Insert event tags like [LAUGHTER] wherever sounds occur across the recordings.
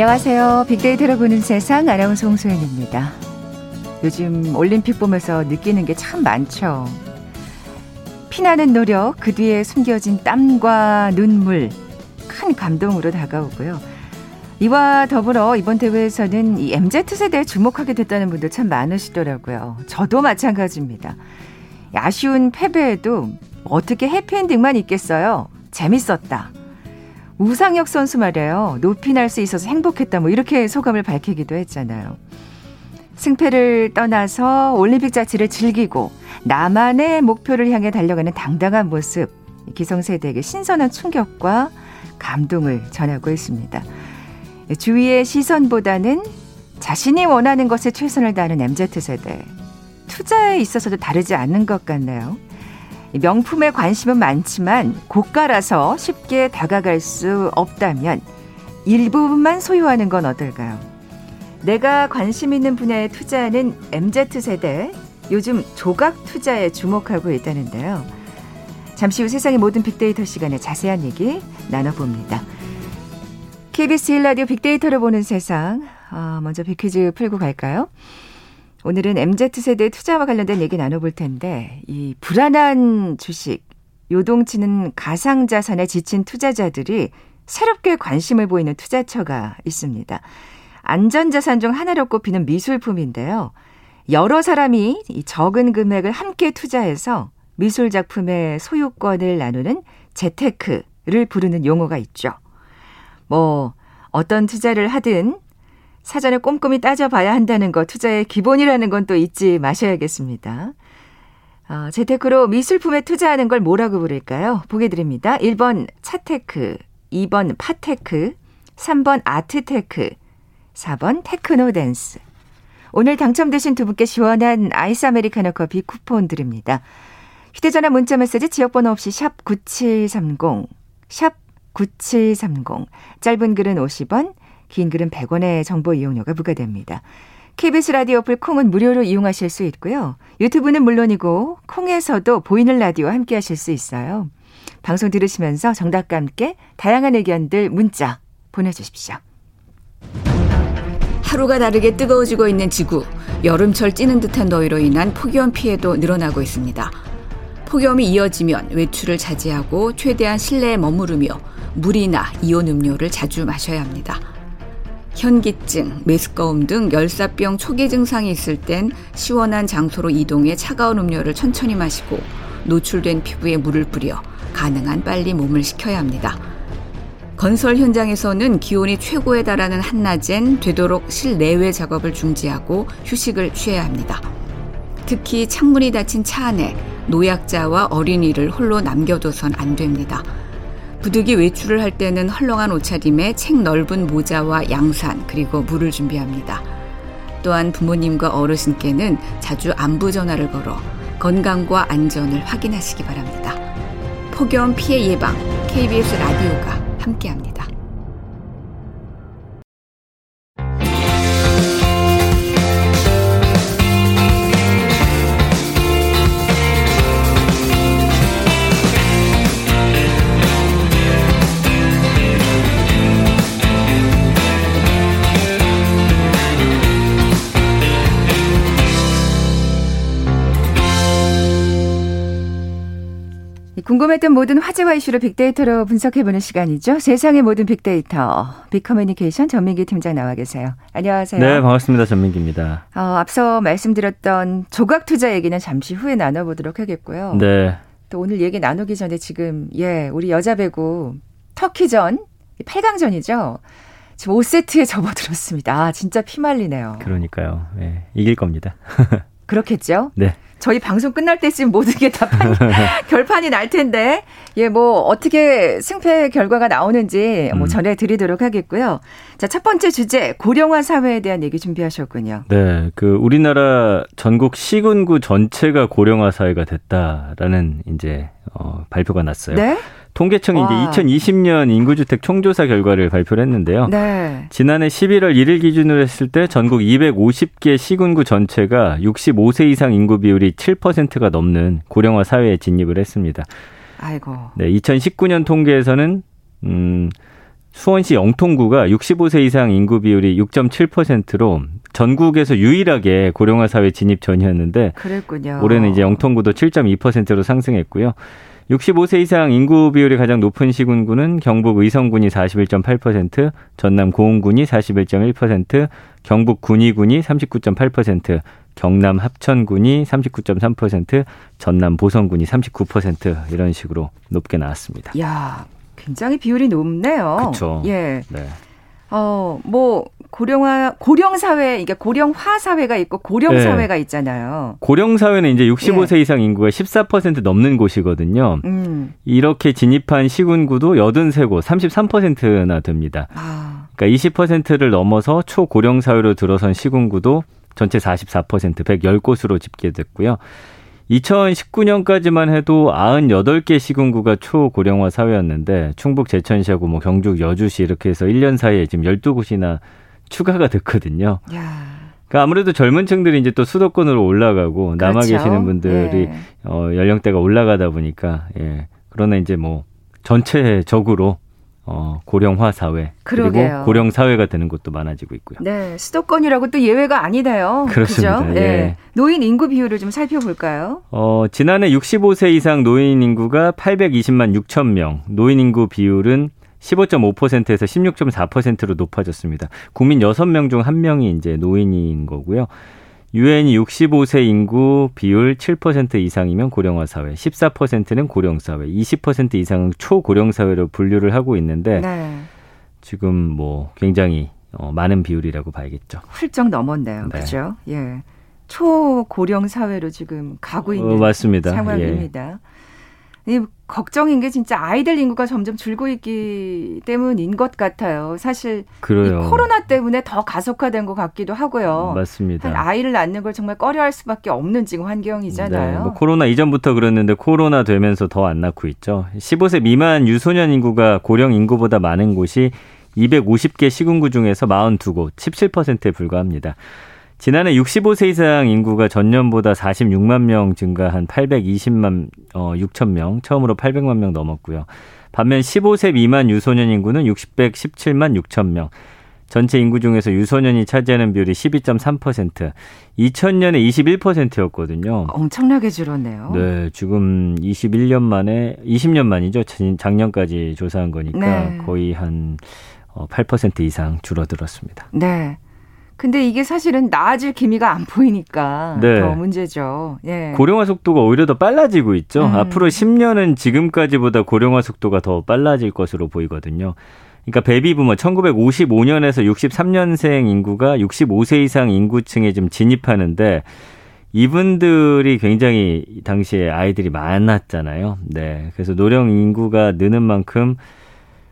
안녕하세요. 빅데이터로 보는 세상 아나운서 홍소연입니다. 요즘 올림픽 보면서 느끼는 게 참 많죠. 피나는 노력, 그 뒤에 숨겨진 땀과 눈물, 큰 감동으로 다가오고요. 이와 더불어 이번 대회에서는 이 MZ세대에 주목하게 됐다는 분들 참 많으시더라고요. 저도 마찬가지입니다. 아쉬운 패배에도 어떻게 해피엔딩만 있겠어요? 재밌었다. 우상혁 선수 말이에요. 높이 날 수 있어서 행복했다. 뭐 이렇게 소감을 밝히기도 했잖아요. 승패를 떠나서 올림픽 자체를 즐기고 나만의 목표를 향해 달려가는 당당한 모습. 기성세대에게 신선한 충격과 감동을 전하고 있습니다. 주위의 시선보다는 자신이 원하는 것에 최선을 다하는 MZ세대. 투자에 있어서도 다르지 않는 것 같네요. 명품에 관심은 많지만 고가라서 쉽게 다가갈 수 없다면 일부분만 소유하는 건 어떨까요? 내가 관심 있는 분야에 투자하는 MZ세대, 요즘 조각 투자에 주목하고 있다는데요. 잠시 후 세상의 모든 빅데이터 시간에 자세한 얘기 나눠봅니다. KBS 1라디오 빅데이터를 보는 세상. 어, 먼저 빅퀴즈 풀고 갈까요? 오늘은 MZ세대 투자와 관련된 얘기 나눠볼 텐데, 이 불안한 주식, 요동치는 가상자산에 지친 투자자들이 새롭게 관심을 보이는 투자처가 있습니다. 안전자산 중 하나로 꼽히는 미술품인데요. 여러 사람이 이 적은 금액을 함께 투자해서 미술 작품의 소유권을 나누는 재테크를 부르는 용어가 있죠. 뭐, 어떤 투자를 하든 사전에 꼼꼼히 따져봐야 한다는 거 투자의 기본이라는 건 또 잊지 마셔야겠습니다. 어, 재테크로 미술품에 투자하는 걸 뭐라고 부를까요? 보기 드립니다. 1번 차테크, 2번 파테크, 3번 아트테크, 4번 테크노 댄스. 오늘 당첨되신 두 분께 시원한 아이스 아메리카노 커피 쿠폰 드립니다. 휴대전화 문자 메시지 지역번호 없이 샵 9730, 샵 9730. 짧은 글은 50원, 긴 글은 100원의 정보 이용료가 부과됩니다. KBS 라디오 어플 콩은 무료로 이용하실 수 있고요. 유튜브는 물론이고 콩에서도 보이는 라디오 함께 하실 수 있어요. 방송 들으시면서 정답과 함께 다양한 의견들 문자 보내주십시오. 하루가 다르게 뜨거워지고 있는 지구. 여름철 찌는 듯한 더위로 인한 폭염 피해도 늘어나고 있습니다. 폭염이 이어지면 외출을 자제하고 최대한 실내에 머무르며 물이나 이온 음료를 자주 마셔야 합니다. 현기증, 메스꺼움 등 열사병 초기 증상이 있을 땐 시원한 장소로 이동해 차가운 음료를 천천히 마시고 노출된 피부에 물을 뿌려 가능한 빨리 몸을 식혀야 합니다. 건설 현장에서는 기온이 최고에 달하는 한낮엔 되도록 실내외 작업을 중지하고 휴식을 취해야 합니다. 특히 창문이 닫힌 차 안에 노약자와 어린이를 홀로 남겨둬선 안 됩니다. 부득이 외출을 할 때는 헐렁한 옷차림에 책 넓은 모자와 양산 그리고 물을 준비합니다. 또한 부모님과 어르신께는 자주 안부 전화를 걸어 건강과 안전을 확인하시기 바랍니다. 폭염 피해 예방 KBS 라디오가 함께합니다. 궁금했던 모든 화제와 이슈를 빅데이터로 분석해보는 시간이죠. 세상의 모든 빅데이터. 빅커뮤니케이션 전민기 팀장 나와 계세요. 안녕하세요. 네, 반갑습니다. 전민기입니다. 어, 앞서 말씀드렸던 조각 투자 얘기는 잠시 후에 나눠보도록 하겠고요. 네. 또 오늘 얘기 나누기 전에 지금, 예, 우리 여자 배구 터키전, 8강전이죠. 지금 5세트에 접어들었습니다. 아, 진짜 피말리네요. 그러니까요. 네, 이길 겁니다. [LAUGHS] 그렇겠죠? 네. 저희 방송 끝날 때쯤 모든 게 다 [LAUGHS] 결판이 날 텐데, 예, 뭐, 어떻게 승패 결과가 나오는지 뭐 음. 전해드리도록 하겠고요. 자, 첫 번째 주제, 고령화 사회에 대한 얘기 준비하셨군요. 네, 그, 우리나라 전국 시군구 전체가 고령화 사회가 됐다라는 이제, 어, 발표가 났어요. 네? 통계청이 와. 이제 2020년 인구주택 총조사 결과를 발표를 했는데요. 네. 지난해 11월 1일 기준으로 했을 때 전국 250개 시군구 전체가 65세 이상 인구 비율이 7%가 넘는 고령화 사회에 진입을 했습니다. 아이고. 네, 2019년 통계에서는 음 수원시 영통구가 65세 이상 인구 비율이 6.7%로 전국에서 유일하게 고령화 사회 진입 전이었는데 그랬군요. 올해는 이제 영통구도 7.2%로 상승했고요. 65세 이상 인구 비율이 가장 높은 시군구는 경북 의성군이 41.8%, 전남 고흥군이 41.1%, 경북 군위군이 39.8%, 경남 합천군이 39.3%, 전남 보성군이 39% 이런 식으로 높게 나왔습니다. 야, 굉장히 비율이 높네요. 그렇죠. 예. 네. 어, 뭐 고령화 고령 사회 이게 고령화 사회가 있고 고령 네. 사회가 있잖아요. 고령 사회는 이제 65세 예. 이상 인구가 14% 넘는 곳이거든요. 음. 이렇게 진입한 시군구도 83곳, 33%나 됩니다. 아. 그러니까 20%를 넘어서 초고령 사회로 들어선 시군구도 전체 44% 110곳으로 집계됐고요. 2019년까지만 해도 98개 시군구가 초고령화 사회였는데 충북 제천시하고 뭐 경북 여주시 이렇게 해서 1년 사이에 지금 12곳이나 추가가 됐거든요. 야. 그러니까 아무래도 젊은 층들이 이제 또 수도권으로 올라가고 그렇죠. 남아 계시는 분들이 예. 어, 연령대가 올라가다 보니까 예. 그러나 이제 뭐 전체적으로 어, 고령화 사회 그러게요. 그리고 고령 사회가 되는 곳도 많아지고 있고요. 네, 수도권이라고 또 예외가 아니네요. 그렇습니다. 예. 예. 노인 인구 비율을 좀 살펴볼까요? 어, 지난해 65세 이상 노인 인구가 820만 6천 명, 노인 인구 비율은 15.5%에서 16.4%로 높아졌습니다. 국민 6명 중 1명이 이제 노인인 거고요. 유엔이 65세 인구 비율 7% 이상이면 고령화 사회, 14%는 고령 사회, 20% 이상은 초고령 사회로 분류를 하고 있는데 네. 지금 뭐 굉장히 어, 많은 비율이라고 봐야겠죠. 훌쩍 넘었네요. 네. 그죠? 예. 초고령 사회로 지금 가고 어, 있는 어, 맞습니다. 상황입니다. 예. 이 걱정인 게 진짜 아이들 인구가 점점 줄고 있기 때문인 것 같아요. 사실 코로나 때문에 더 가속화된 것 같기도 하고요. 맞습니다. 아이를 낳는 걸 정말 꺼려할 수밖에 없는 지금 환경이잖아요. 네, 뭐 코로나 이전부터 그랬는데 코로나 되면서 더 안 낳고 있죠. 15세 미만 유소년 인구가 고령 인구보다 많은 곳이 250개 시군구 중에서 42곳, 17%에 불과합니다. 지난해 65세 이상 인구가 전년보다 46만 명 증가한 820만 어 6천 명, 처음으로 800만 명 넘었고요. 반면 15세 미만 유소년 인구는 617만 6천 명. 전체 인구 중에서 유소년이 차지하는 비율이 12.3%, 2000년에 21%였거든요. 엄청나게 줄었네요. 네, 지금 21년 만에 20년 만이죠. 작년까지 조사한 거니까 네. 거의 한8% 어, 이상 줄어들었습니다. 네. 근데 이게 사실은 나아질 기미가 안 보이니까 네. 더 문제죠. 예. 고령화 속도가 오히려 더 빨라지고 있죠. 음. 앞으로 10년은 지금까지보다 고령화 속도가 더 빨라질 것으로 보이거든요. 그러니까 베이비부머 1955년에서 63년생 인구가 65세 이상 인구층에 좀 진입하는데 이분들이 굉장히 당시에 아이들이 많았잖아요. 네. 그래서 노령 인구가 느는 만큼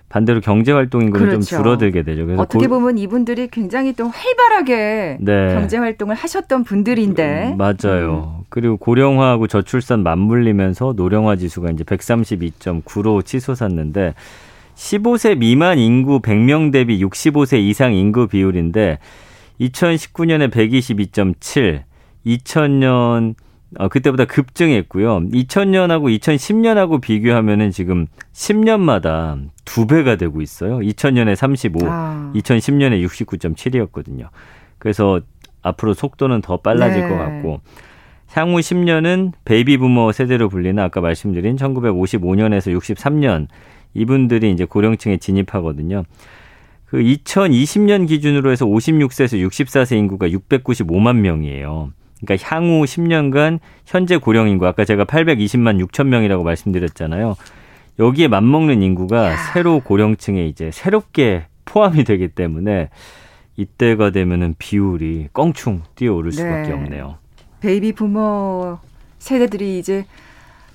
반대로 경제 활동 인구는 그렇죠. 좀 줄어들게 되죠. 그래서 어떻게 보면 이분들이 굉장히 또 활발하게 네. 경제 활동을 하셨던 분들인데 음, 맞아요. 음. 그리고 고령화하고 저출산 맞물리면서 노령화 지수가 이제 132.9로 치솟았는데 15세 미만 인구 100명 대비 65세 이상 인구 비율인데 2019년에 122.7, 2000년 어, 그때보다 급증했고요. 2000년하고 2010년하고 비교하면은 지금 10년마다 두 배가 되고 있어요. 2000년에 35, 아. 2010년에 69.7이었거든요. 그래서 앞으로 속도는 더 빨라질 네. 것 같고 향후 10년은 베이비 부머 세대로 불리는 아까 말씀드린 1955년에서 63년 이분들이 이제 고령층에 진입하거든요. 그 2020년 기준으로 해서 56세에서 64세 인구가 695만 명이에요. 그러니까 향후 10년간 현재 고령 인구 아까 제가 820만 6천 명이라고 말씀드렸잖아요. 여기에 맞먹는 인구가 야. 새로 고령층에 이제 새롭게 포함이 되기 때문에 이때가 되면은 비율이 껑충 뛰어오를 네. 수밖에 없네요. 베이비 부머 세대들이 이제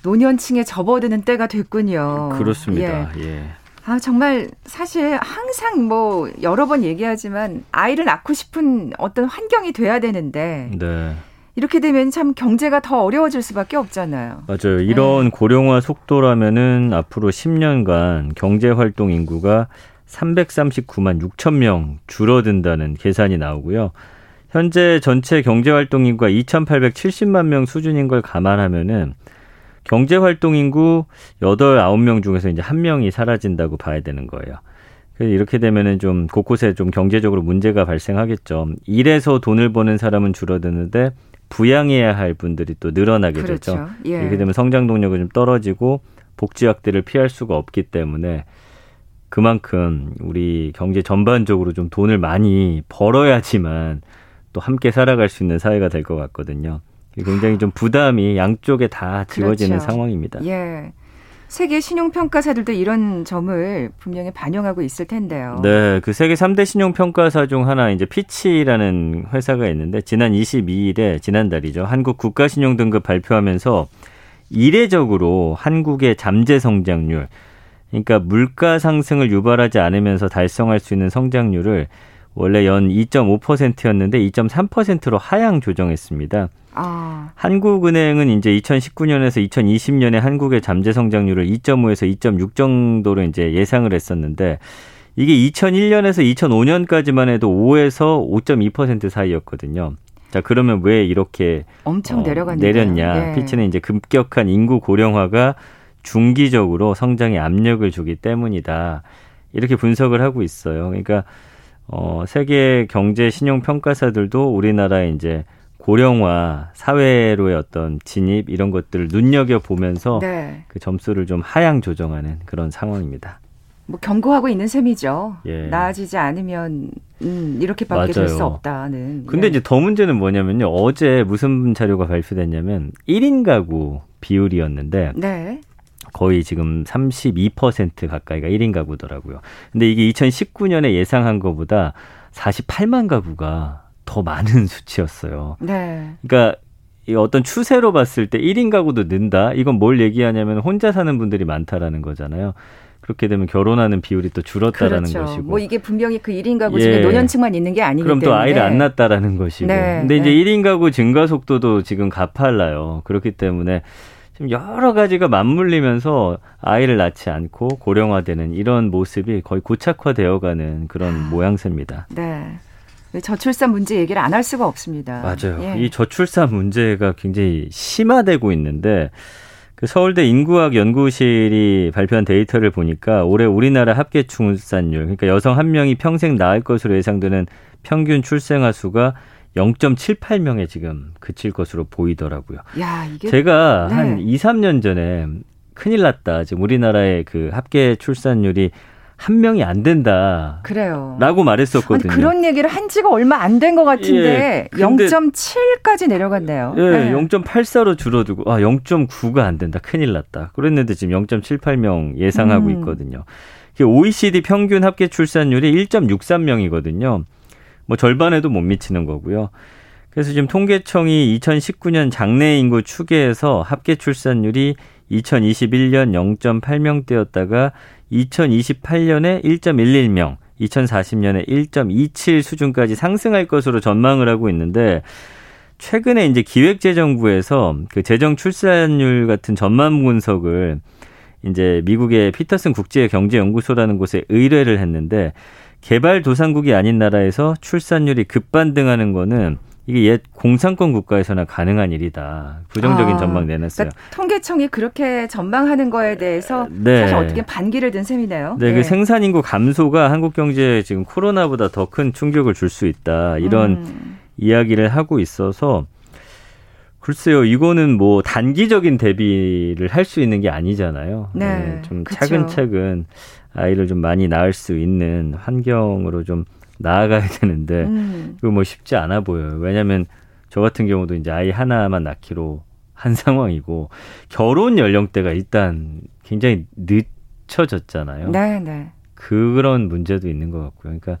노년층에 접어드는 때가 됐군요. 그렇습니다. 예. 예. 아, 정말 사실 항상 뭐 여러 번 얘기하지만 아이를 낳고 싶은 어떤 환경이 돼야 되는데 네. 이렇게 되면 참 경제가 더 어려워질 수밖에 없잖아요. 맞아요. 이런 네. 고령화 속도라면은 앞으로 10년간 경제 활동 인구가 339만 6천 명 줄어든다는 계산이 나오고요. 현재 전체 경제 활동 인구가 2,870만 명 수준인 걸 감안하면은 경제 활동 인구 8, 9명 중에서 이제 한 명이 사라진다고 봐야 되는 거예요. 그래서 이렇게 되면은 좀 곳곳에 좀 경제적으로 문제가 발생하겠죠. 일해서 돈을 버는 사람은 줄어드는데 부양해야 할 분들이 또 늘어나게 그렇죠. 되죠. 예. 이렇게 되면 성장 동력은 좀 떨어지고 복지 확대를 피할 수가 없기 때문에 그만큼 우리 경제 전반적으로 좀 돈을 많이 벌어야지만 또 함께 살아갈 수 있는 사회가 될 것 같거든요. 굉장히 좀 부담이 양쪽에 다 지워지는 그렇죠. 상황입니다. 예. 세계 신용평가사들도 이런 점을 분명히 반영하고 있을 텐데요. 네, 그 세계 3대 신용평가사 중 하나 이제 피치라는 회사가 있는데 지난 22일에 지난달이죠. 한국 국가신용등급 발표하면서 이례적으로 한국의 잠재 성장률 그러니까 물가 상승을 유발하지 않으면서 달성할 수 있는 성장률을 원래 연 2.5%였는데 2.3%로 하향 조정했습니다. 아. 한국은행은 이제 2019년에서 2020년에 한국의 잠재 성장률을 2.5에서 2.6 정도로 이제 예상을 했었는데 이게 2001년에서 2005년까지만 해도 5에서 5.2% 사이였거든요. 자, 그러면 왜 이렇게 엄청 어, 내렸냐? 예. 피치는 이제 급격한 인구 고령화가 중기적으로 성장에 압력을 주기 때문이다. 이렇게 분석을 하고 있어요. 그러니까 어, 세계 경제 신용 평가사들도 우리나라의 이제 고령화 사회로의 어떤 진입 이런 것들을 눈여겨 보면서 네. 그 점수를 좀 하향 조정하는 그런 상황입니다. 뭐 경고하고 있는 셈이죠. 예. 나아지지 않으면 음, 이렇게밖에 될 수 없다는. 근데 예. 이제 더 문제는 뭐냐면요. 어제 무슨 자료가 발표됐냐면 1인 가구 비율이었는데 네. 거의 지금 32% 가까이가 1인 가구더라고요. 근데 이게 2019년에 예상한 것보다 48만 가구가 더 많은 [LAUGHS] 수치였어요. 네. 그러니까 이 어떤 추세로 봤을 때 1인 가구도 는다. 이건 뭘 얘기하냐면 혼자 사는 분들이 많다라는 거잖아요. 그렇게 되면 결혼하는 비율이 또 줄었다라는 그렇죠. 것이고. 뭐 이게 분명히 그 1인 가구 중에 예. 노년층만 있는 게 아니기 그럼 때문에. 또 아이를 안 낳았다라는 것이고. 네. 근데 이제 네. 1인 가구 증가 속도도 지금 가팔라요. 그렇기 때문에 지금 여러 가지가 맞물리면서 아이를 낳지 않고 고령화되는 이런 모습이 거의 고착화되어가는 그런 아, 모양새입니다. 네. 저출산 문제 얘기를 안 할 수가 없습니다. 맞아요. 예. 이 저출산 문제가 굉장히 심화되고 있는데 그 서울대 인구학 연구실이 발표한 데이터를 보니까 올해 우리나라 합계 출산율, 그러니까 여성 한 명이 평생 낳을 것으로 예상되는 평균 출생아 수가 0.78명에 지금 그칠 것으로 보이더라고요. 야, 이게 제가 네. 한 2, 3년 전에 큰일 났다. 지금 우리나라의 그 합계 출산율이 한 명이 안 된다. 그래요. 라고 말했었거든요. 아니, 그런 얘기를 한 지가 얼마 안 된 것 같은데 예, 0.7까지 내려갔네요. 예, 네. 0.84로 줄어들고 아 0.9가 안 된다. 큰일 났다. 그랬는데 지금 0.78명 예상하고 음. 있거든요. OECD 평균 합계 출산율이 1.63명이거든요. 뭐 절반에도 못 미치는 거고요. 그래서 지금 통계청이 2019년 장래 인구 추계에서 합계 출산율이 2021년 0.8명대였다가 2028년에 1.11명, 2040년에 1.27 수준까지 상승할 것으로 전망을 하고 있는데 최근에 이제 기획재정부에서 그 재정 출산율 같은 전망 분석을 이제 미국의 피터슨 국제 경제 연구소라는 곳에 의뢰를 했는데 개발도상국이 아닌 나라에서 출산율이 급반등하는 거는 이게 옛 공산권 국가에서나 가능한 일이다. 부정적인 아, 전망 내놨어요. 그러니까 통계청이 그렇게 전망하는 거에 대해서 네. 사실 어떻게 반기를 든 셈이네요. 네, 그 네. 그 생산 인구 감소가 한국 경제에 지금 코로나보다 더 큰 충격을 줄 수 있다. 이런 음. 이야기를 하고 있어서 글쎄요, 이거는 뭐 단기적인 대비를 할 수 있는 게 아니잖아요. 네, 네 좀 그쵸. 차근차근 아이를 좀 많이 낳을 수 있는 환경으로 좀 나아가야 [LAUGHS] 되는데 음. 그거 뭐 쉽지 않아 보여요. 왜냐하면 저 같은 경우도 이제 아이 하나만 낳기로 한 [LAUGHS] 상황이고 결혼 연령대가 일단 굉장히 늦춰졌잖아요. 네, 네. 그런 문제도 있는 것 같고요. 그러니까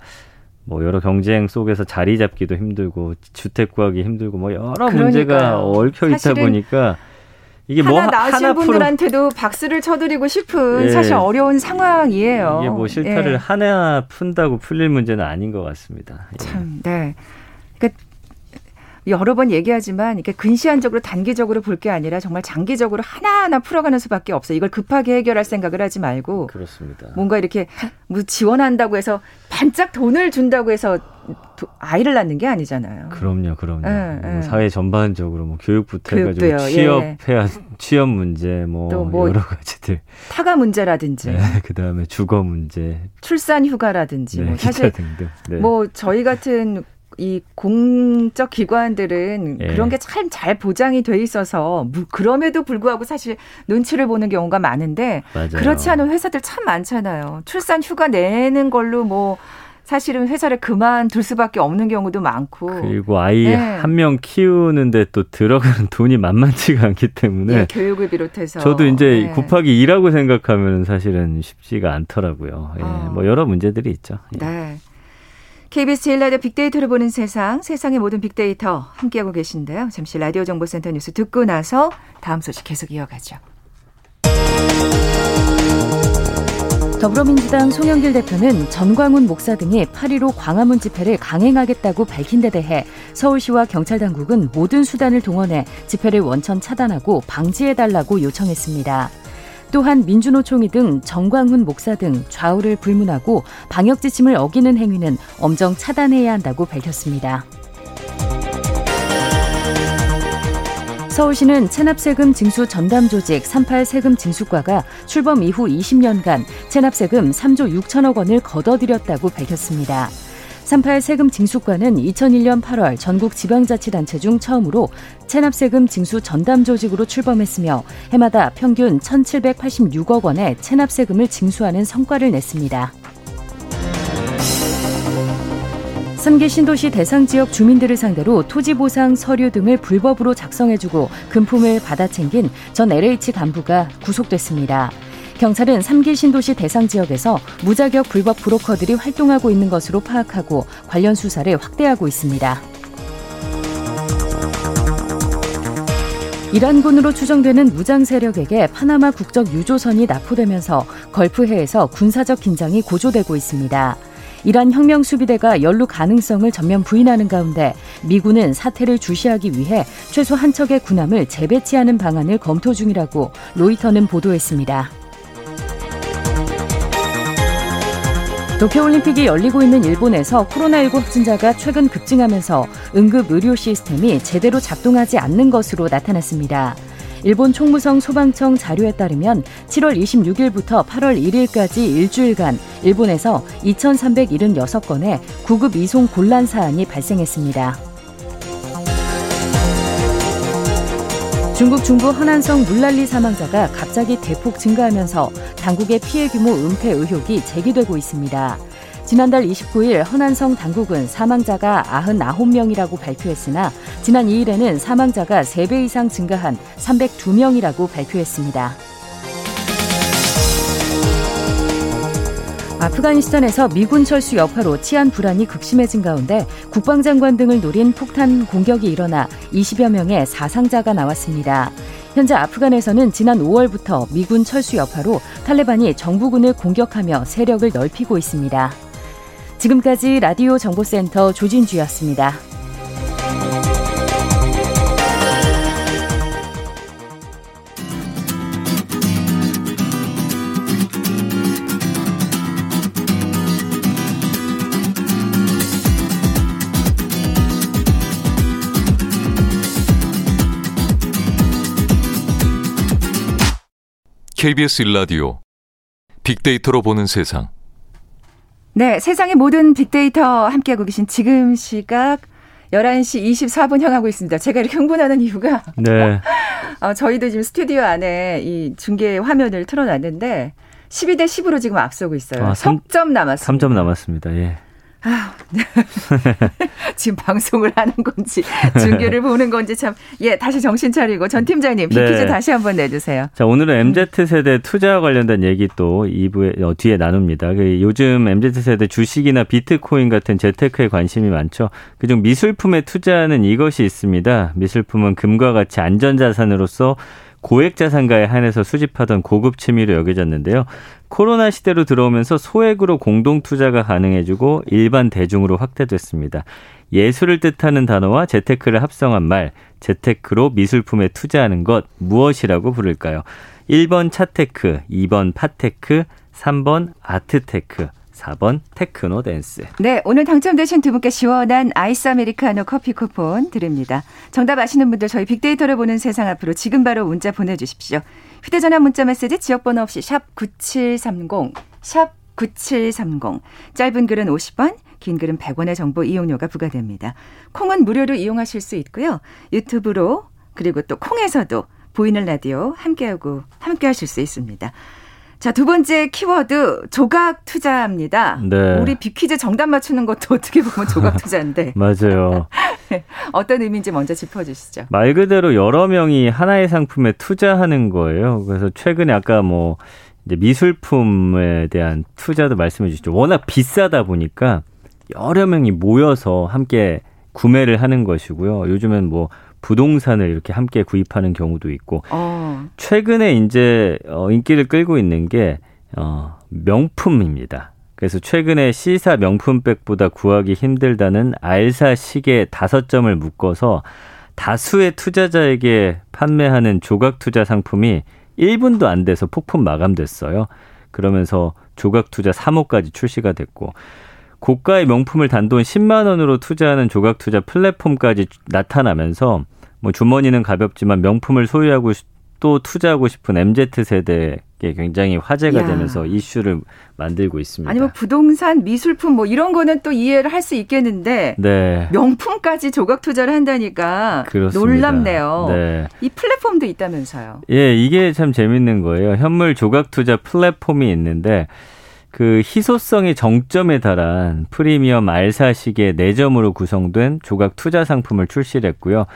뭐 여러 경쟁 속에서 자리 잡기도 힘들고 주택 구하기 힘들고 뭐 여러 그러니까요. 문제가 얽혀 있다 보니까 이게 뭐 하나 나으신 하나 분들한테도 박수를 쳐드리고 싶은 예. 사실 어려운 상황이에요. 이게 뭐 실타를 예. 하나 푼다고 풀릴 문제는 아닌 것 같습니다. 예. 참, 네. 여러 번 얘기하지만 이렇게 근시안적으로 단기적으로 볼 게 아니라 정말 장기적으로 하나하나 풀어가는 수밖에 없어요. 이걸 급하게 해결할 생각을 하지 말고 그렇습니다. 뭔가 이렇게 뭐 지원한다고 해서 반짝 돈을 준다고 해서 아이를 낳는 게 아니잖아요. 그럼요, 그럼요. 네, 네. 사회 전반적으로 뭐 교육부터 교육도요, 해가지고 취업해야 예. 취업 문제 뭐, 뭐, 여러 가지들 타가 문제라든지, 네, 그 다음에 주거 문제, 출산 휴가라든지 네, 뭐 사실 등등. 네. 뭐 저희 같은 이 공적 기관들은 예. 그런 게 참 잘 보장이 돼 있어서 그럼에도 불구하고 사실 눈치를 보는 경우가 많은데 맞아요. 그렇지 않은 회사들 참 많잖아요. 출산 휴가 내는 걸로 뭐 사실은 회사를 그만둘 수밖에 없는 경우도 많고 그리고 아이 네. 한명 키우는데 또 들어가는 [LAUGHS] 돈이 만만치가 않기 때문에 예, 교육을 비롯해서 저도 이제 네. 곱하기 2라고 생각하면 사실은 쉽지가 않더라고요. 예, 어. 뭐 여러 문제들이 있죠. 예. 네. KBS 제일 라디오 빅데이터를 보는 세상, 세상의 모든 빅데이터 함께하고 계신데요. 잠시 라디오 정보센터 뉴스 듣고 나서 다음 소식 계속 이어가죠. 더불어민주당 송영길 대표는 전광훈 목사 등이 8.15 광화문 집회를 강행하겠다고 밝힌 데 대해 서울시와 경찰 당국은 모든 수단을 동원해 집회를 원천 차단하고 방지해달라고 요청했습니다. 또한 민주노총이 등 정광훈 목사 등 좌우를 불문하고 방역 지침을 어기는 행위는 엄정 차단해야 한다고 밝혔습니다. 서울시는 체납세금 징수 전담 조직 38 세금 징수과가 출범 이후 20년간 체납세금 3조 6천억 원을 거둬들였다고 밝혔습니다. 38 세금 징수과는 2001년 8월 전국 지방자치단체 중 처음으로 체납세금 징수 전담 조직으로 출범했으며 해마다 평균 1,786억 원의 체납세금을 징수하는 성과를 냈습니다. 3기 신도시 대상 지역 주민들을 상대로 토지 보상 서류 등을 불법으로 작성해주고 금품을 받아 챙긴 전 LH 간부가 구속됐습니다. 경찰은 3기 신도시 대상 지역에서 무자격 불법 브로커들이 활동하고 있는 것으로 파악하고 관련 수사를 확대하고 있습니다. 이란군으로 추정되는 무장 세력에게 파나마 국적 유조선이 납포되면서 걸프해에서 군사적 긴장이 고조되고 있습니다. 이란 혁명 수비대가 연루 가능성을 전면 부인하는 가운데 미군은 사태를 주시하기 위해 최소 한 척의 군함을 재배치하는 방안을 검토 중이라고 로이터는 보도했습니다. 도쿄올림픽이 열리고 있는 일본에서 코로나19 확진자가 최근 급증하면서 응급 의료 시스템이 제대로 작동하지 않는 것으로 나타났습니다. 일본 총무성 소방청 자료에 따르면 7월 26일부터 8월 1일까지 일주일간 일본에서 2,376건의 구급 이송 곤란 사안이 발생했습니다. 중국 중부 허난성 물난리 사망자가 갑자기 대폭 증가하면서 당국의 피해 규모 은폐 의혹이 제기되고 있습니다. 지난달 29일 허난성 당국은 사망자가 99명이라고 발표했으나 지난 2일에는 사망자가 3배 이상 증가한 302명이라고 발표했습니다. 아프가니스탄에서 미군 철수 여파로 치안 불안이 극심해진 가운데 국방장관 등을 노린 폭탄 공격이 일어나 20여 명의 사상자가 나왔습니다. 현재 아프간에서는 지난 5월부터 미군 철수 여파로 탈레반이 정부군을 공격하며 세력을 넓히고 있습니다. 지금까지 라디오 정보센터 조진주였습니다. KBS 일라디오 빅데이터로 보는 세상. 네, 세상의 모든 빅데이터 함께하고 계신 지금 시각 11시 24분 향하고 있습니다. 제가 이렇게 흥분하는 이유가 네. [LAUGHS] 어, 저희도 지금 스튜디오 안에 이 중계 화면을 틀어놨는데 12대 10으로 지금 앞서고 있어요. 아, 3, 3점 남았습니다. 3점 남았습니다. 예. 아, [LAUGHS] 지금 방송을 하는 건지 중계를 보는 건지 참 예 다시 정신 차리고 전 팀장님 비키즈 네. 다시 한번 내주세요. 자 오늘은 MZ 세대 투자 관련된 얘기 또 2부에 어, 뒤에 나눕니다. 그 요즘 MZ 세대 주식이나 비트코인 같은 재테크에 관심이 많죠. 그중 미술품에 투자하는 이것이 있습니다. 미술품은 금과 같이 안전자산으로서 고액 자산가에 한해서 수집하던 고급 취미로 여겨졌는데요. 코로나 시대로 들어오면서 소액으로 공동 투자가 가능해지고 일반 대중으로 확대됐습니다. 예술을 뜻하는 단어와 재테크를 합성한 말, 재테크로 미술품에 투자하는 것 무엇이라고 부를까요? 1번 차테크, 2번 파테크, 3번 아트테크. 4번 테크노 댄스. 네, 오늘 당첨되신 두 분께 시원한 아이스 아메리카노 커피 쿠폰 드립니다. 정답 아시는 분들 저희 빅데이터를 보는 세상 앞으로 지금 바로 문자 보내주십시오. 휴대전화 문자 메시지 지역번호 없이 샵 9730, 샵 9730. 짧은 글은 50원, 긴 글은 100원의 정보 이용료가 부과됩니다. 콩은 무료로 이용하실 수 있고요. 유튜브로 그리고 또 콩에서도 보이는 라디오 함께하고 함께하실 수 있습니다. 자, 두 번째 키워드 조각 투자입니다. 네. 우리 비퀴즈 정답 맞추는 것도 어떻게 보면 조각 투자인데. [LAUGHS] 맞아요. 어떤 의미인지 먼저 짚어 주시죠. 말 그대로 여러 명이 하나의 상품에 투자하는 거예요. 그래서 최근에 아까 뭐 이제 미술품에 대한 투자도 말씀해 주시죠. 워낙 비싸다 보니까 여러 명이 모여서 함께 구매를 하는 것이고요. 요즘은 뭐 부동산을 이렇게 함께 구입하는 경우도 있고 어. 최근에 이제 어 인기를 끌고 있는 게 어, 명품입니다. 그래서 최근에 C사 명품백보다 구하기 힘들다는 알사 시계 다섯 점을 묶어서 다수의 투자자에게 판매하는 조각 투자 상품이 1분도 안 돼서 폭풍 마감됐어요. 그러면서 조각 투자 3호까지 출시가 됐고 고가의 명품을 단돈 10만 원으로 투자하는 조각 투자 플랫폼까지 나타나면서 뭐 주머니는 가볍지만 명품을 소유하고 또 투자하고 싶은 MZ 세대에 굉장히 화제가 야. 되면서 이슈를 만들고 있습니다. 아니면 뭐 부동산, 미술품 뭐 이런 거는 또 이해를 할 수 있겠는데 네. 명품까지 조각 투자를 한다니까 그렇습니다. 놀랍네요. 네. 이 플랫폼도 있다면서요? 예, 이게 참 재밌는 거예요. 현물 조각 투자 플랫폼이 있는데 그 희소성의 정점에 달한 프리미엄 알사식의 4점으로 구성된 조각 투자 상품을 출시를 했고요.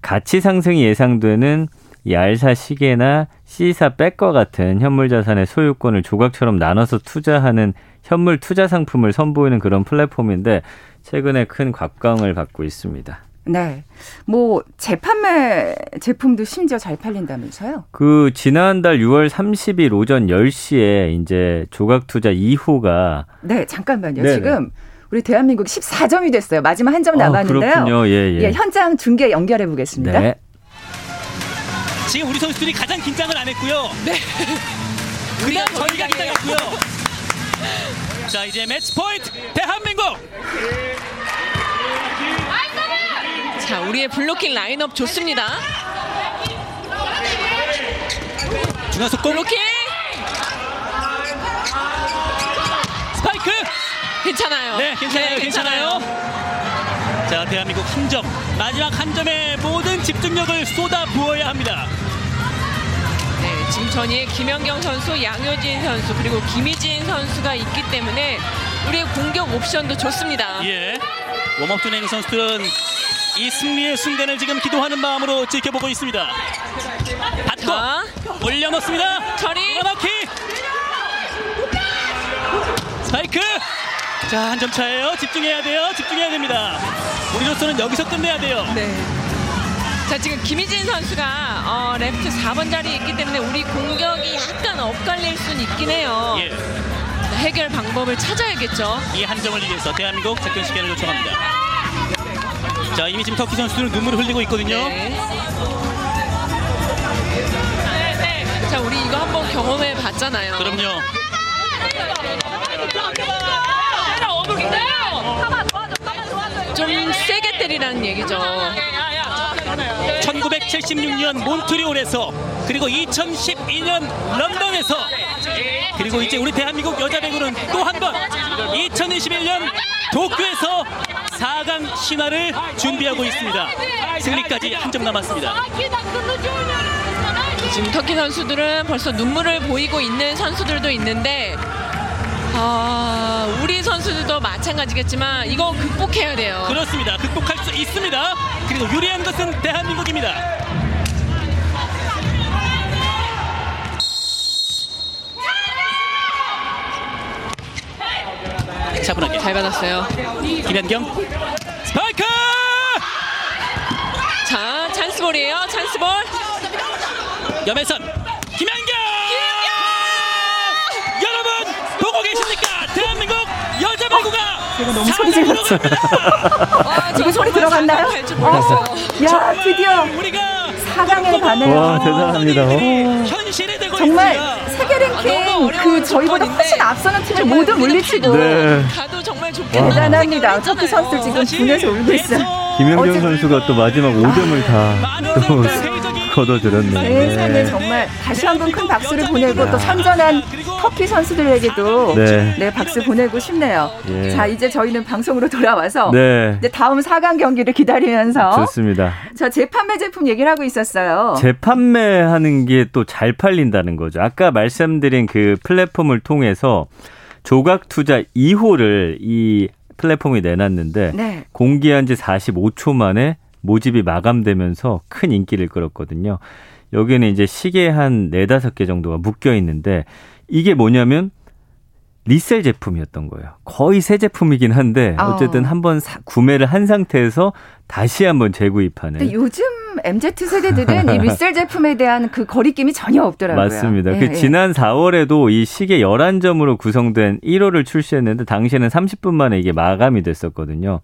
가치 상승이 예상되는 이 알사 시계나 C사 백과 같은 현물 자산의 소유권을 조각처럼 나눠서 투자하는 현물 투자 상품을 선보이는 그런 플랫폼인데 최근에 큰 곽광을 받고 있습니다. 네. 뭐 재판매 제품도 심지어 잘 팔린다면서요? 그 지난달 6월 30일 오전 10시에 이제 조각 투자 2호가 네, 잠깐만요. 네네. 지금 우리 대한민국 14점이 됐어요. 마지막 한점 아, 남았는데요. 아, 예, 예. 예, 현장 중계 연결해 보겠습니다. 네. 지금 우리 선수들이 가장 긴장을 안 했고요. 네. [LAUGHS] 그냥 저희가 긴장했고요. 자, 이제 매치 포인트 대한민국. 자, 우리의 블로킹 라인업 좋습니다. 중앙 속공. 블로킹. 스파이크. 괜찮아요. 네, 괜찮아요. 네, 괜찮아요. 자, 대한민국 한 점. 마지막 한 점에 모든 집중력을 쏟아 부어야 합니다. 네, 지금 전위에 김연경 선수, 양효진 선수, 그리고 김희진 선수가 있기 때문에 우리의 공격 옵션도 좋습니다. 예. warm-up 진행 선수들은 이 승리의 순간을 지금 기도하는 마음으로 지켜보고 있습니다. 받고 자. 올려놓습니다. 처리. 넣기 스파이크. 자, 한 점 차예요. 집중해야 돼요. 집중해야 됩니다. 우리로서는 여기서 끝내야 돼요. 네. 자, 지금 김희진 선수가 어, 레프트 4번 자리에 있기 때문에 우리 공격이 약간 엇갈릴 수는 있긴 해요. 예. 해결 방법을 찾아야겠죠. 이 한 점을 위해서 대한민국 작전 시간을 요청합니다. 자 이미 지금 터키 선수들은 눈물을 흘리고 있거든요. 네. 자 우리 이거 한번 경험해 봤잖아요. 그럼요. 좀 세게 때리라는 얘기죠. 1976년 몬트리올에서 그리고 2012년 런던에서 그리고 이제 우리 대한민국 여자 배구는 또 한 번 2021년 도쿄에서 4강 신화를 준비하고 있습니다. 승리까지 한 점 남았습니다. 지금 터키 선수들은 벌써 눈물을 보이고 있는 선수들도 있는데 아, 우리 선수들도 마찬가지겠지만 이거 극복해야 돼요. 그렇습니다. 극복할 수 있습니다. 그리고 유리한 것은 대한민국입니다. 잘 받았어요. 김현경 스파이크! 자 찬스볼이에요. 찬스볼. 염혜선 김연경 여러분 보고 계십니까 대한민국 여자 배구가 제가 너무 소리 질렀죠. 지금 소리 들어갔나요? 어. 야 드디어 우리가 4강에 가네요. 와 대단합니다. 현실이 되고 정말. 세계 랭킹 그 저희보다 훨씬 앞서는 팀을 모두 물리치고 네. 가도 정말 좋게 대단합니다. 터키 선수들 지금 분에서 울고 있어요. 김연경 선수가 또 마지막 5점을 다 또 [LAUGHS] 거둬들었네요. 세상에 네. 정말 다시 한번 큰 박수를 보내고 또 선전한 터키 선수들에게도 네. 네, 박수 보내고 싶네요. 예. 자 이제 저희는 방송으로 돌아와서 네. 이제 다음 4강 경기를 기다리면서 좋습니다. 저 재판매 제품 얘기를 하고 있었어요. 재판매하는 게 또 잘 팔린다는 거죠. 아까 말씀드린 그 플랫폼을 통해서 조각 투자 2호를 이 플랫폼이 내놨는데 네. 공개한 지 45초 만에 모집이 마감되면서 큰 인기를 끌었거든요. 여기는 이제 시계 한 네다섯 개 정도가 묶여 있는데 이게 뭐냐면 리셀 제품이었던 거예요. 거의 새 제품이긴 한데 어. 어쨌든 한번 사- 구매를 한 상태에서 다시 한번 재구입하는 요즘 MZ 세대들은 이 리셀 제품에 대한 그 거리낌이 전혀 없더라고요. 맞습니다. 예, 그 예. 지난 4월에도 이 시계 11점으로 구성된 1호를 출시했는데 당시에는 30분 만에 이게 마감이 됐었거든요.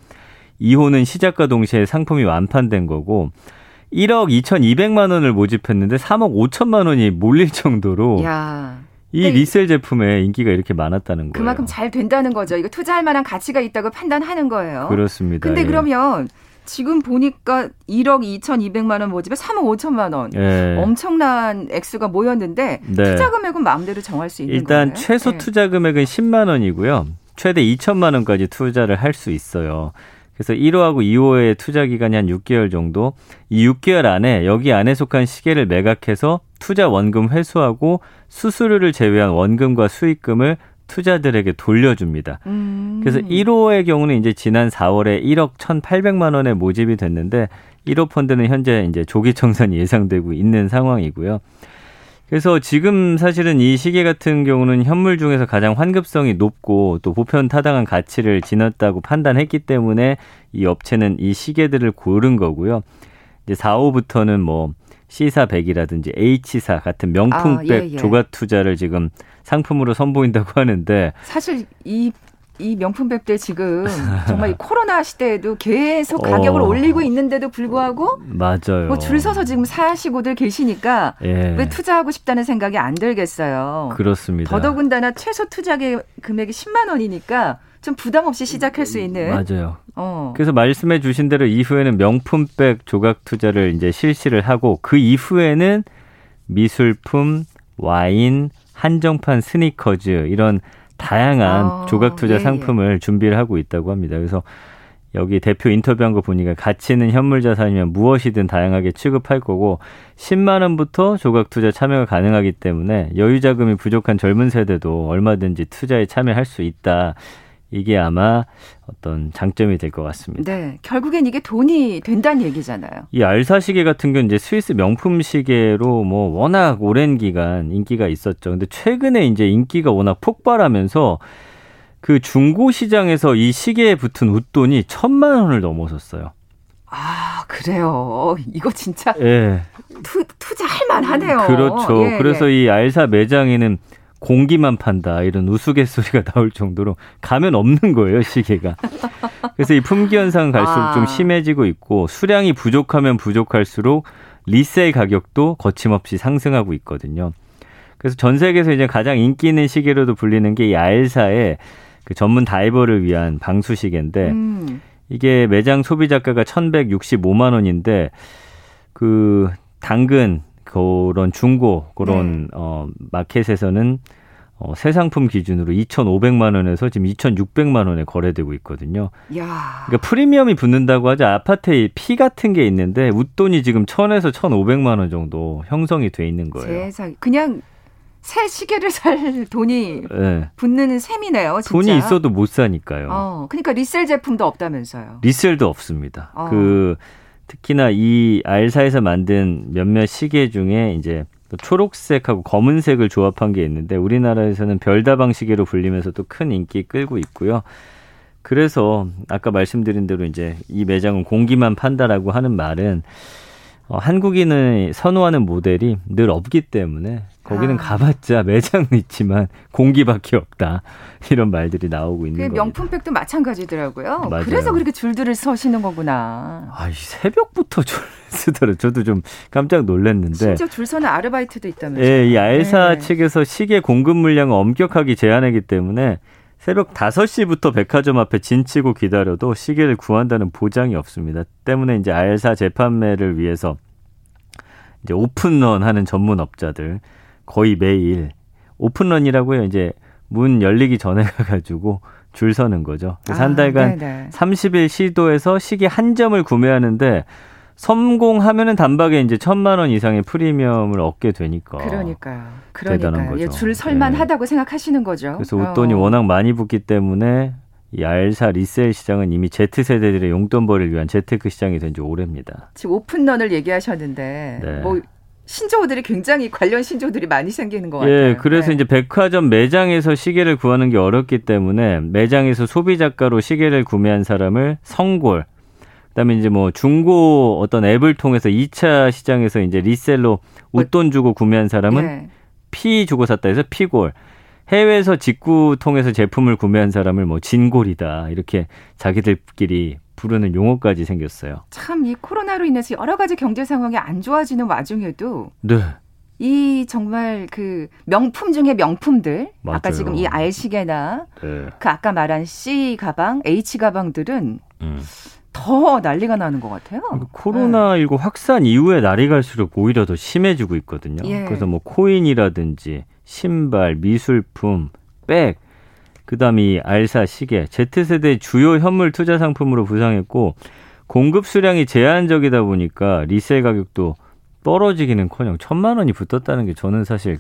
2호는 시작과 동시에 상품이 완판된 거고 1억 2,200만 원을 모집했는데 3억 5천만 원이 몰릴 정도로 야. 이 리셀 제품에 인기가 이렇게 많았다는 거예요. 그만큼 잘 된다는 거죠. 이거 투자할 만한 가치가 있다고 판단하는 거예요. 그렇습니다. 근데 예. 그러면 지금 보니까 1억 2,200만 원 모집에 3억 5천만 원. 예. 엄청난 액수가 모였는데 네. 투자 금액은 마음대로 정할 수 있는 일단 거예요. 최소 예. 투자 금액은 10만 원이고요. 최대 2천만 원까지 투자를 할 수 있어요. 그래서 1호하고 2호의 투자 기간이 한 6개월 정도. 이 6개월 안에 여기 안에 속한 시계를 매각해서 투자 원금 회수하고 수수료를 제외한 원금과 수익금을 투자들에게 돌려줍니다. 음. 그래서 1호의 경우는 이제 지난 4월에 1억 1,800만 원에 모집이 됐는데 1호 펀드는 현재 이제 조기 청산이 예상되고 있는 상황이고요. 그래서 지금 사실은 이 시계 같은 경우는 현물 중에서 가장 환급성이 높고 또 보편 타당한 가치를 지녔다고 판단했기 때문에 이 업체는 이 시계들을 고른 거고요. 이제 4호부터는 뭐 C사 100이라든지 H사 같은 명품백 아, 예, 예. 조각 투자를 지금 상품으로 선보인다고 하는데 사실 이, 이 명품 백들 지금 정말 이 코로나 시대에도 계속 어. 가격을 올리고 있는데도 불구하고 맞아요. 뭐 줄 서서 지금 사시고들 계시니까 예. 왜 투자하고 싶다는 생각이 안 들겠어요. 그렇습니다. 더더군다나 최소 투자 금액이 10만 원이니까 좀 부담 없이 시작할 수 있는. 맞아요. 어. 그래서 말씀해 주신 대로 이후에는 명품백 조각 투자를 이제 실시를 하고 그 이후에는 미술품, 와인, 한정판 스니커즈 이런 다양한 어, 조각 투자 예, 상품을 준비를 하고 있다고 합니다. 그래서 여기 대표 인터뷰한 거 보니까 가치 있는 현물 자산이면 무엇이든 다양하게 취급할 거고 10만 원부터 조각 투자 참여가 가능하기 때문에 여유 자금이 부족한 젊은 세대도 얼마든지 투자에 참여할 수 있다. 이게 아마 어떤 장점이 될 것 같습니다. 네. 결국엔 이게 돈이 된다는 얘기잖아요. 이 R사 시계 같은 경우는 이제 스위스 명품 시계로 뭐 워낙 오랜 기간 인기가 있었죠. 근데 최근에 이제 인기가 워낙 폭발하면서 그 중고 시장에서 이 시계에 붙은 웃돈이 천만 원을 넘어섰어요. 아, 그래요. 이거 진짜 예. 투, 투자할 만하네요. 그렇죠. 예, 그래서 예. 이 R사 매장에는 공기만 판다 이런 우스갯소리가 나올 정도로 가면 없는 거예요 시계가. 그래서 이 품귀 현상은 갈수록 아. 좀 심해지고 있고 수량이 부족하면 부족할수록 리셀 가격도 거침없이 상승하고 있거든요. 그래서 전 세계에서 이제 가장 인기 있는 시계로도 불리는 게 이 알사의 그 전문 다이버를 위한 방수 시계인데 음. 이게 매장 소비 자가가 1,165만 원인데 그 당근 그런 중고 그런 네. 어 마켓에서는 어, 새 상품 기준으로 2,500만 원에서 지금 2,600만 원에 거래되고 있거든요. 야. 그러니까 프리미엄이 붙는다고 하죠. 아파트에 피 같은 게 있는데 웃돈이 지금 1,000에서 1,500만 원 정도 형성이 돼 있는 거예요. 세상 그냥 새 시계를 살 돈이 네. 붙는 셈이네요. 진짜. 돈이 있어도 못 사니까요. 어, 그러니까 리셀 제품도 없다면서요. 리셀도 없습니다. 어. 그 특히나 이 알사에서 만든 몇몇 시계 중에 이제 또 초록색하고 검은색을 조합한 게 있는데 우리나라에서는 별다방 시계로 불리면서 또 큰 인기 끌고 있고요. 그래서 아까 말씀드린 대로 이제 이 매장은 공기만 판다라고 하는 말은 어, 한국인을 선호하는 모델이 늘 없기 때문에 거기는 아. 가봤자 매장은 있지만 공기밖에 없다 [LAUGHS] 이런 말들이 나오고 있는 그 명품백도 마찬가지더라고요. 맞아요. 그래서 그렇게 줄들을 서시는 거구나. 아 새벽부터 [LAUGHS] 줄 쓰더라. 저도 좀 깜짝 놀랐는데. 심지어 줄 서는 아르바이트도 있다면서요. 예, 이 알사 네. 측에서 시계 공급 물량을 엄격하게 제한하기 때문에 새벽 5시부터 백화점 앞에 진치고 기다려도 시계를 구한다는 보장이 없습니다. 때문에 이제 알사 재판매를 위해서 이제 오픈런 하는 전문 업자들 거의 매일 오픈런이라고요. 이제 문 열리기 전에 [LAUGHS] 가가지고 줄 서는 거죠. 그래서 아, 한 달간 네네. 30일 시도해서 시계 한 점을 구매하는데 성공하면은 단박에 이제 천만 원 이상의 프리미엄을 얻게 되니까. 그러니까요. 그러니까요. 예, 줄 설만하다고 네. 생각하시는 거죠. 그래서 웃돈이 어. 워낙 많이 붙기 때문에 이 알사 리셀 시장은 이미 Z세대들의 용돈벌이를 위한 재테크 시장이 된 지 오래입니다. 지금 오픈런을 얘기하셨는데 네. 뭐 신조어들이 굉장히 관련 신조어들이 많이 생기는 것 예, 같아요. 예, 그래서 네. 이제 백화점 매장에서 시계를 구하는 게 어렵기 때문에 매장에서 소비자가로 시계를 구매한 사람을 성골 그다음에 이제 뭐 중고 어떤 앱을 통해서 2차 시장에서 이제 리셀로 웃돈 주고 구매한 사람은 네. 피 주고 샀다 해서 피골. 해외에서 직구 통해서 제품을 구매한 사람을 뭐 진골이다. 이렇게 자기들끼리 부르는 용어까지 생겼어요. 참 이 코로나로 인해서 여러 가지 경제 상황이 안 좋아지는 와중에도 네. 이 정말 그 명품 중의 명품들 맞아요. 아까 지금 이 알시계나 네. 그 아까 말한 C 가방, H 가방들은 음. 더 난리가 나는 것 같아요. 그러니까 코로나 19 네. 확산 이후에 날이 갈수록 오히려 더 심해지고 있거든요. 예. 그래서 뭐 코인이라든지 신발, 미술품, 백, 그다음에 이 알사 시계, Z세대 주요 현물 투자 상품으로 부상했고 공급 수량이 제한적이다 보니까 리셀 가격도 떨어지기는커녕 천만 원이 붙었다는 게 저는 사실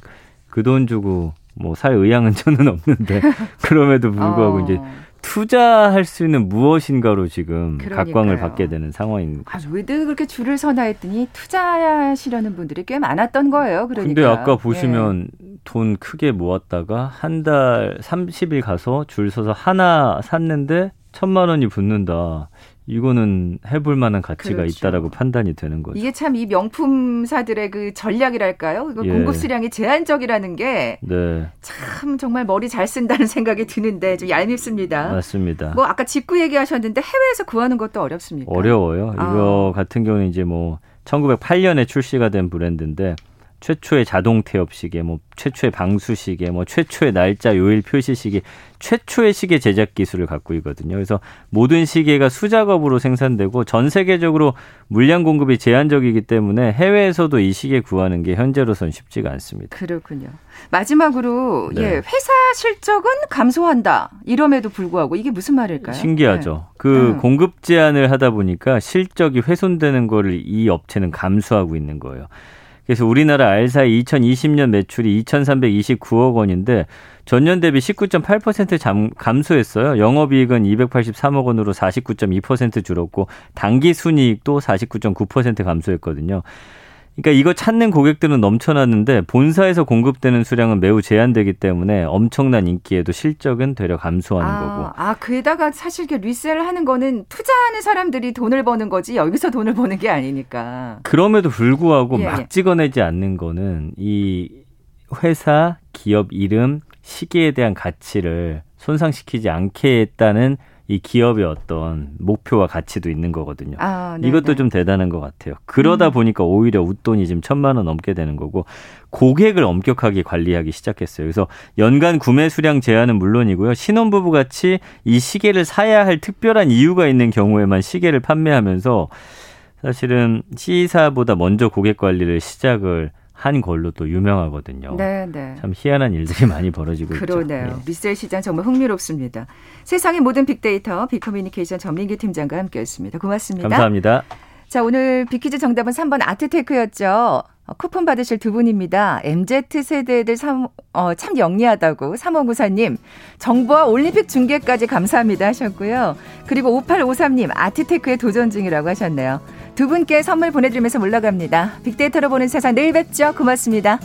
그 돈 주고 뭐 살 의향은 [LAUGHS] 저는 없는데 그럼에도 불구하고 어. 이제 투자할 수 있는 무엇인가로 지금 그러니까요. 각광을 받게 되는 상황입니다. 아, 왜들 그렇게 줄을 서나 했더니 투자하시려는 분들이 꽤 많았던 거예요. 그러니까. 근데 아까 보시면 네. 돈 크게 모았다가 한 달 30일 가서 줄 서서 하나 샀는데 천만 원이 붙는다. 이거는 해볼 만한 가치가 그렇죠. 있다라고 판단이 되는 거죠. 이게 참 이 명품사들의 그 전략이랄까요? 예. 공급 수량이 제한적이라는 게참 네. 정말 머리 잘 쓴다는 [LAUGHS] 생각이 드는데 좀 얄밉습니다. 맞습니다. 뭐 아까 직구 얘기하셨는데 해외에서 구하는 것도 어렵습니까? 어려워요. 아. 이거 같은 경우는 이제 뭐 1908년에 출시가 된 브랜드인데 최초의 자동 태엽 시계, 뭐 최초의 방수 시계, 뭐 최초의 날짜 요일 표시 시계, 최초의 시계 제작 기술을 갖고 있거든요. 그래서 모든 시계가 수작업으로 생산되고 전 세계적으로 물량 공급이 제한적이기 때문에 해외에서도 이 시계 구하는 게 현재로선 쉽지가 않습니다. 그렇군요. 마지막으로 네. 예, 회사 실적은 감소한다. 이럼에도 불구하고 이게 무슨 말일까요? 신기하죠. 네. 그 음. 공급 제한을 하다 보니까 실적이 훼손되는 거를 이 업체는 감수하고 있는 거예요. 그래서 우리나라 알사의 2020년 매출이 2,329억 원인데 전년 대비 19.8% 잠, 감소했어요. 영업이익은 283억 원으로 49.2% 줄었고 당기 순이익도 49.9% 감소했거든요. 그러니까 이거 찾는 고객들은 넘쳐났는데 본사에서 공급되는 수량은 매우 제한되기 때문에 엄청난 인기에도 실적은 되려 감소하는 아, 거고. 아, 게다가 사실 그 리셀을 하는 거는 투자하는 사람들이 돈을 버는 거지 여기서 돈을 버는 게 아니니까. 그럼에도 불구하고 예, 막 예. 찍어내지 않는 거는 이 회사, 기업 이름, 시계에 대한 가치를 손상시키지 않게 했다는 이 기업의 어떤 목표와 가치도 있는 거거든요. 아, 이것도 좀 대단한 것 같아요. 그러다 음. 보니까 오히려 웃돈이 지금 천만 원 넘게 되는 거고 고객을 엄격하게 관리하기 시작했어요. 그래서 연간 구매 수량 제한은 물론이고요. 신혼부부 같이 이 시계를 사야 할 특별한 이유가 있는 경우에만 시계를 판매하면서 사실은 시사보다 먼저 고객 관리를 시작을 한 걸로 또 유명하거든요. 네, 네. 참 희한한 일들이 많이 벌어지고 그러네요. 있죠. 그러네요. 네. 리셀 시장 정말 흥미롭습니다. 세상의 모든 빅데이터 빅커뮤니케이션 전민기 팀장과 함께했습니다. 고맙습니다. 감사합니다. 자, 오늘 빅퀴즈 정답은 3번 아트테크였죠. 어, 쿠폰 받으실 두 분입니다. MZ 세대들 참, 어, 참 영리하다고 3594님 정부와 올림픽 중계까지 감사합니다 하셨고요. 그리고 5853님 아트테크에 도전 중이라고 하셨네요. 두 분께 선물 보내드리면서 물러갑니다. 빅데이터로 보는 세상 내일 뵙죠. 고맙습니다.